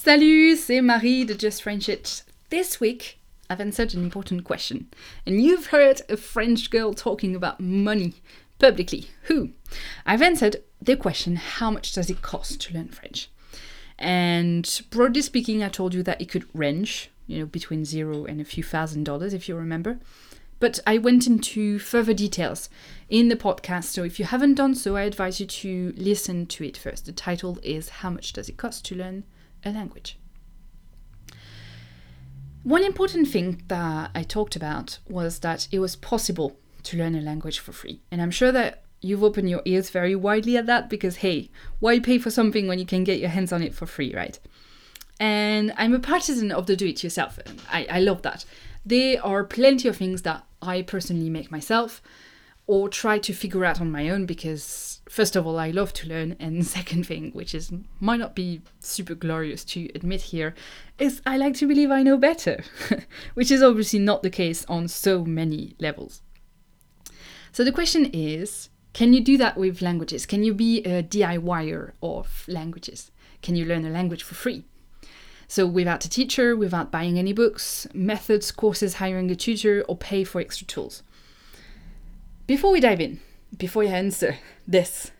Salut, c'est Marie de Just French It. This week, I've answered an important question. And you've heard a French girl talking about money publicly. Who? I've answered the question how much does it cost to learn French? And broadly speaking, I told you that it could range, you know, between zero and a few thousand dollars, if you remember. But I went into further details in the podcast, so if you haven't done so, I advise you to listen to it first. The title is How Much Does It Cost to Learn a Language? One important thing that I talked about was that it was possible to learn a language for free. And I'm sure that you've opened your ears very widely at that because, hey, why pay for something when you can get your hands on it for free, right? And I'm a partisan of the do it yourself. I, I love that. There are plenty of things that I personally make myself or try to figure out on my own because first of all I love to learn and second thing which is might not be super glorious to admit here is I like to believe I know better which is obviously not the case on so many levels. So the question is can you do that with languages? Can you be a DIYer of languages? Can you learn a language for free? So, without a teacher, without buying any books, methods, courses, hiring a tutor, or pay for extra tools. Before we dive in, before I answer this,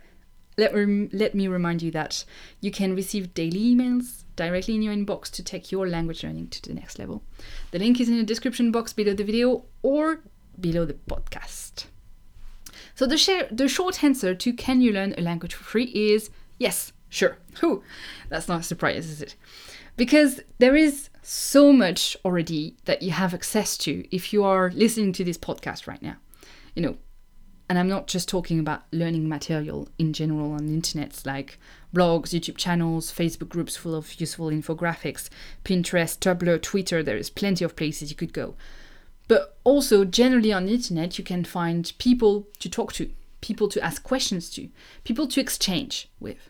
let, rem- let me remind you that you can receive daily emails directly in your inbox to take your language learning to the next level. The link is in the description box below the video or below the podcast. So the, share, the short answer to can you learn a language for free is yes, sure. Who? That's not a surprise, is it? because there is so much already that you have access to if you are listening to this podcast right now. You know, and I'm not just talking about learning material in general on the internet, like blogs, YouTube channels, Facebook groups full of useful infographics, Pinterest, Tumblr, Twitter, there is plenty of places you could go. But also, generally on the internet, you can find people to talk to, people to ask questions to, people to exchange with.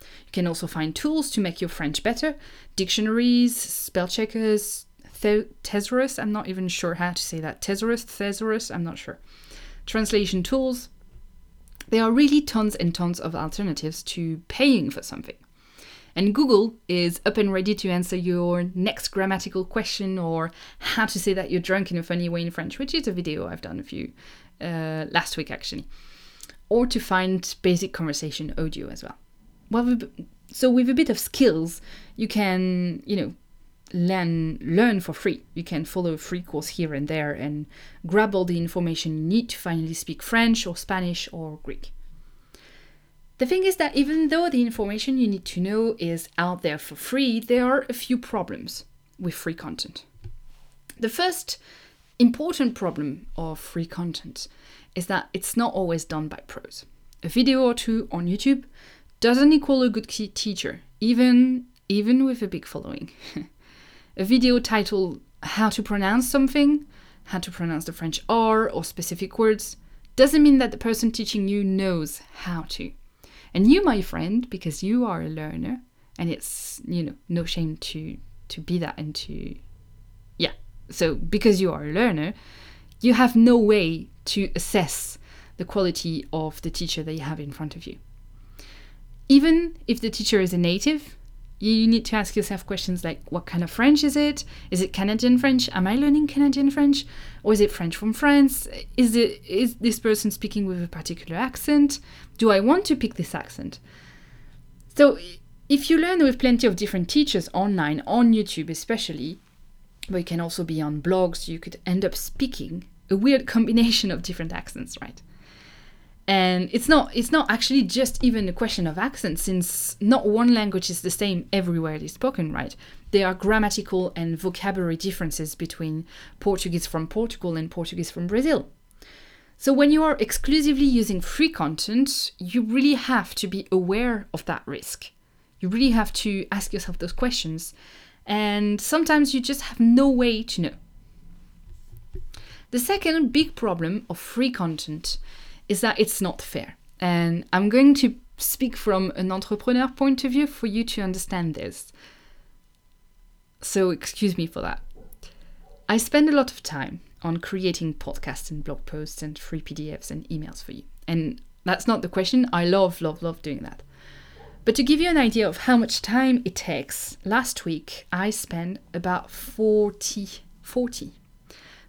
You can also find tools to make your French better dictionaries, spell checkers, thesaurus, I'm not even sure how to say that. Thesaurus, thesaurus, I'm not sure. Translation tools. There are really tons and tons of alternatives to paying for something. And Google is up and ready to answer your next grammatical question or how to say that you're drunk in a funny way in French, which is a video I've done a few uh, last week actually. Or to find basic conversation audio as well well, so with a bit of skills, you can, you know, learn learn for free. You can follow a free course here and there and grab all the information you need to finally speak French or Spanish or Greek. The thing is that even though the information you need to know is out there for free, there are a few problems with free content. The first important problem of free content is that it's not always done by pros. A video or two on YouTube doesn't equal a good teacher, even even with a big following. a video titled How to Pronounce Something, how to pronounce the French R or specific words, doesn't mean that the person teaching you knows how to. And you, my friend, because you are a learner, and it's, you know, no shame to to be that and to yeah. So because you are a learner, you have no way to assess the quality of the teacher that you have in front of you even if the teacher is a native, you need to ask yourself questions like what kind of French is it? Is it Canadian French? Am I learning Canadian French? Or is it French from France? Is it is this person speaking with a particular accent? Do I want to pick this accent? So if you learn with plenty of different teachers online, on YouTube especially, but it can also be on blogs, you could end up speaking a weird combination of different accents, right? And it's not it's not actually just even a question of accent since not one language is the same everywhere it is spoken right? There are grammatical and vocabulary differences between portuguese from portugal and portuguese from brazil. So when you are exclusively using free content you really have to be aware of that risk. You really have to ask yourself those questions and sometimes you just have no way to know. The second big problem of free content is that it's not fair. And I'm going to speak from an entrepreneur point of view for you to understand this. So, excuse me for that. I spend a lot of time on creating podcasts and blog posts and free PDFs and emails for you. And that's not the question. I love, love, love doing that. But to give you an idea of how much time it takes, last week I spent about 40, 40,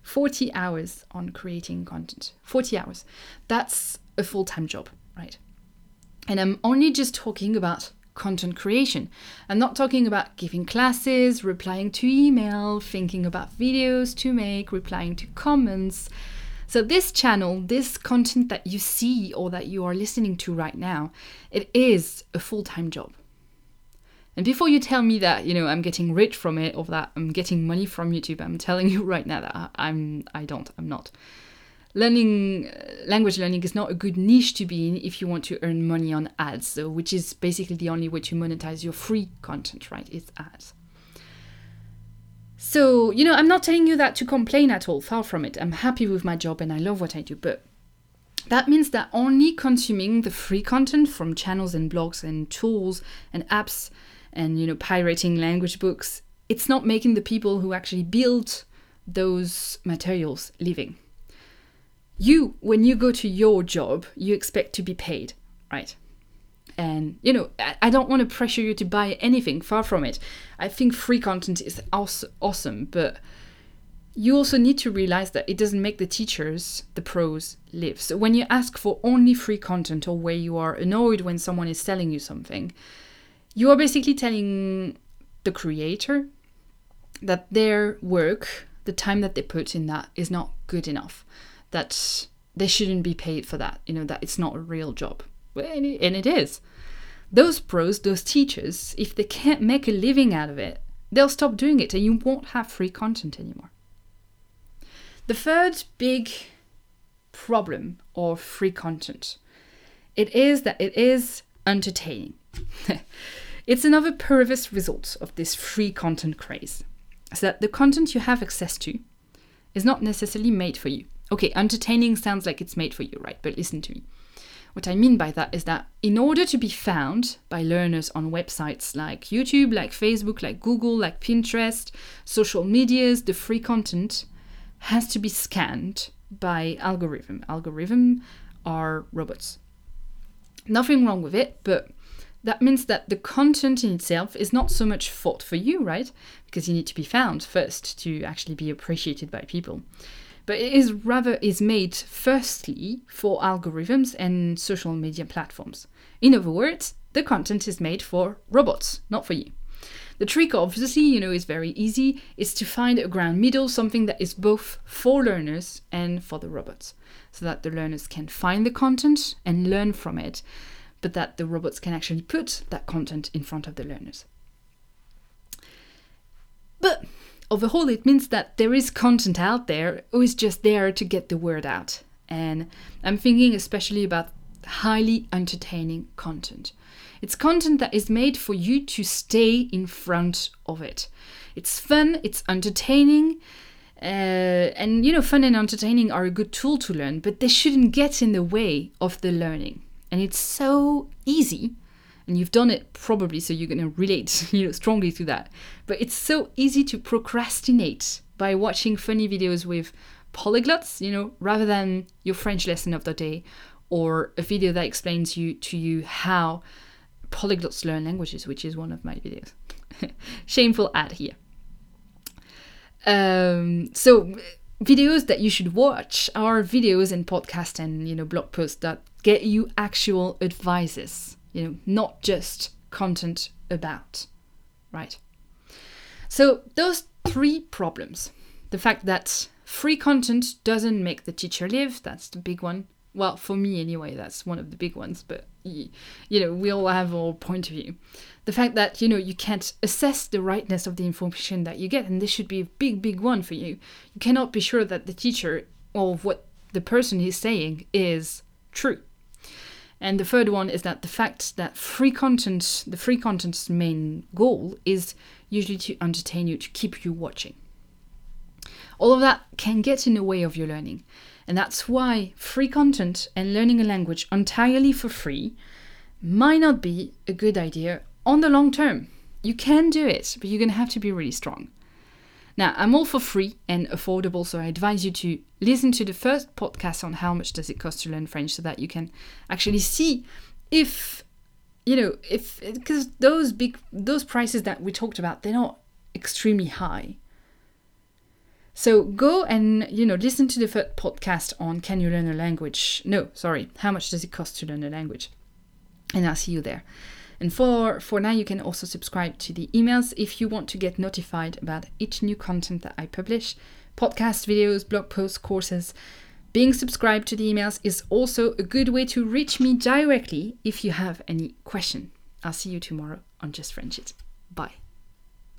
40 hours on creating content. 40 hours. That's a full time job, right? And I'm only just talking about content creation. I'm not talking about giving classes, replying to email, thinking about videos to make, replying to comments. So, this channel, this content that you see or that you are listening to right now, it is a full time job. And before you tell me that, you know, I'm getting rich from it or that I'm getting money from YouTube, I'm telling you right now that I'm I don't, I'm not. Learning uh, language learning is not a good niche to be in if you want to earn money on ads so which is basically the only way to monetize your free content right it's ads. So you know i'm not telling you that to complain at all far from it. I'm happy with my job and i love what i do but that means that only consuming the free content from channels and blogs and tools and apps and you know pirating language books it's not making the people who actually build those materials living you, when you go to your job, you expect to be paid, right? And, you know, I don't want to pressure you to buy anything, far from it. I think free content is awesome, but you also need to realize that it doesn't make the teachers, the pros, live. So when you ask for only free content or where you are annoyed when someone is selling you something, you are basically telling the creator that their work, the time that they put in that, is not good enough that they shouldn't be paid for that, you know, that it's not a real job. And it is. Those pros, those teachers, if they can't make a living out of it, they'll stop doing it and you won't have free content anymore. The third big problem of free content it is that it is entertaining. it's another perverse result of this free content craze. So that the content you have access to is not necessarily made for you. Okay, entertaining sounds like it's made for you, right? But listen to me. What I mean by that is that in order to be found by learners on websites like YouTube, like Facebook, like Google, like Pinterest, social medias, the free content has to be scanned by algorithm. Algorithm are robots. Nothing wrong with it, but that means that the content in itself is not so much thought for you, right? Because you need to be found first to actually be appreciated by people but it is rather is made firstly for algorithms and social media platforms. In other words, the content is made for robots, not for you. The trick, obviously, you know, is very easy, is to find a ground middle, something that is both for learners and for the robots, so that the learners can find the content and learn from it, but that the robots can actually put that content in front of the learners. But overall, it means that there is content out there who is just there to get the word out. And I'm thinking especially about highly entertaining content. It's content that is made for you to stay in front of it. It's fun, it's entertaining, uh, and you know, fun and entertaining are a good tool to learn, but they shouldn't get in the way of the learning. And it's so easy and you've done it probably so you're going to relate you know strongly to that. But it's so easy to procrastinate by watching funny videos with polyglots you know rather than your french lesson of the day or a video that explains you to you how polyglots learn languages which is one of my videos. Shameful ad here. Um, so videos that you should watch are videos and podcasts and you know blog posts that get you actual advices you know, not just content about, right? So, those three problems the fact that free content doesn't make the teacher live, that's the big one. Well, for me anyway, that's one of the big ones, but you know, we all have our point of view. The fact that, you know, you can't assess the rightness of the information that you get, and this should be a big, big one for you. You cannot be sure that the teacher or what the person is saying is true. And the third one is that the fact that free content, the free content's main goal is usually to entertain you, to keep you watching. All of that can get in the way of your learning. And that's why free content and learning a language entirely for free might not be a good idea on the long term. You can do it, but you're going to have to be really strong. Now, I'm all for free and affordable, so I advise you to listen to the first podcast on how much does it cost to learn French so that you can actually see if you know, if because those big those prices that we talked about, they're not extremely high. So go and you know listen to the first podcast on can you learn a language? No, sorry, how much does it cost to learn a language? And I'll see you there. And for for now, you can also subscribe to the emails if you want to get notified about each new content that I publish, podcast videos, blog posts, courses. Being subscribed to the emails is also a good way to reach me directly if you have any question. I'll see you tomorrow on Just French It. Bye.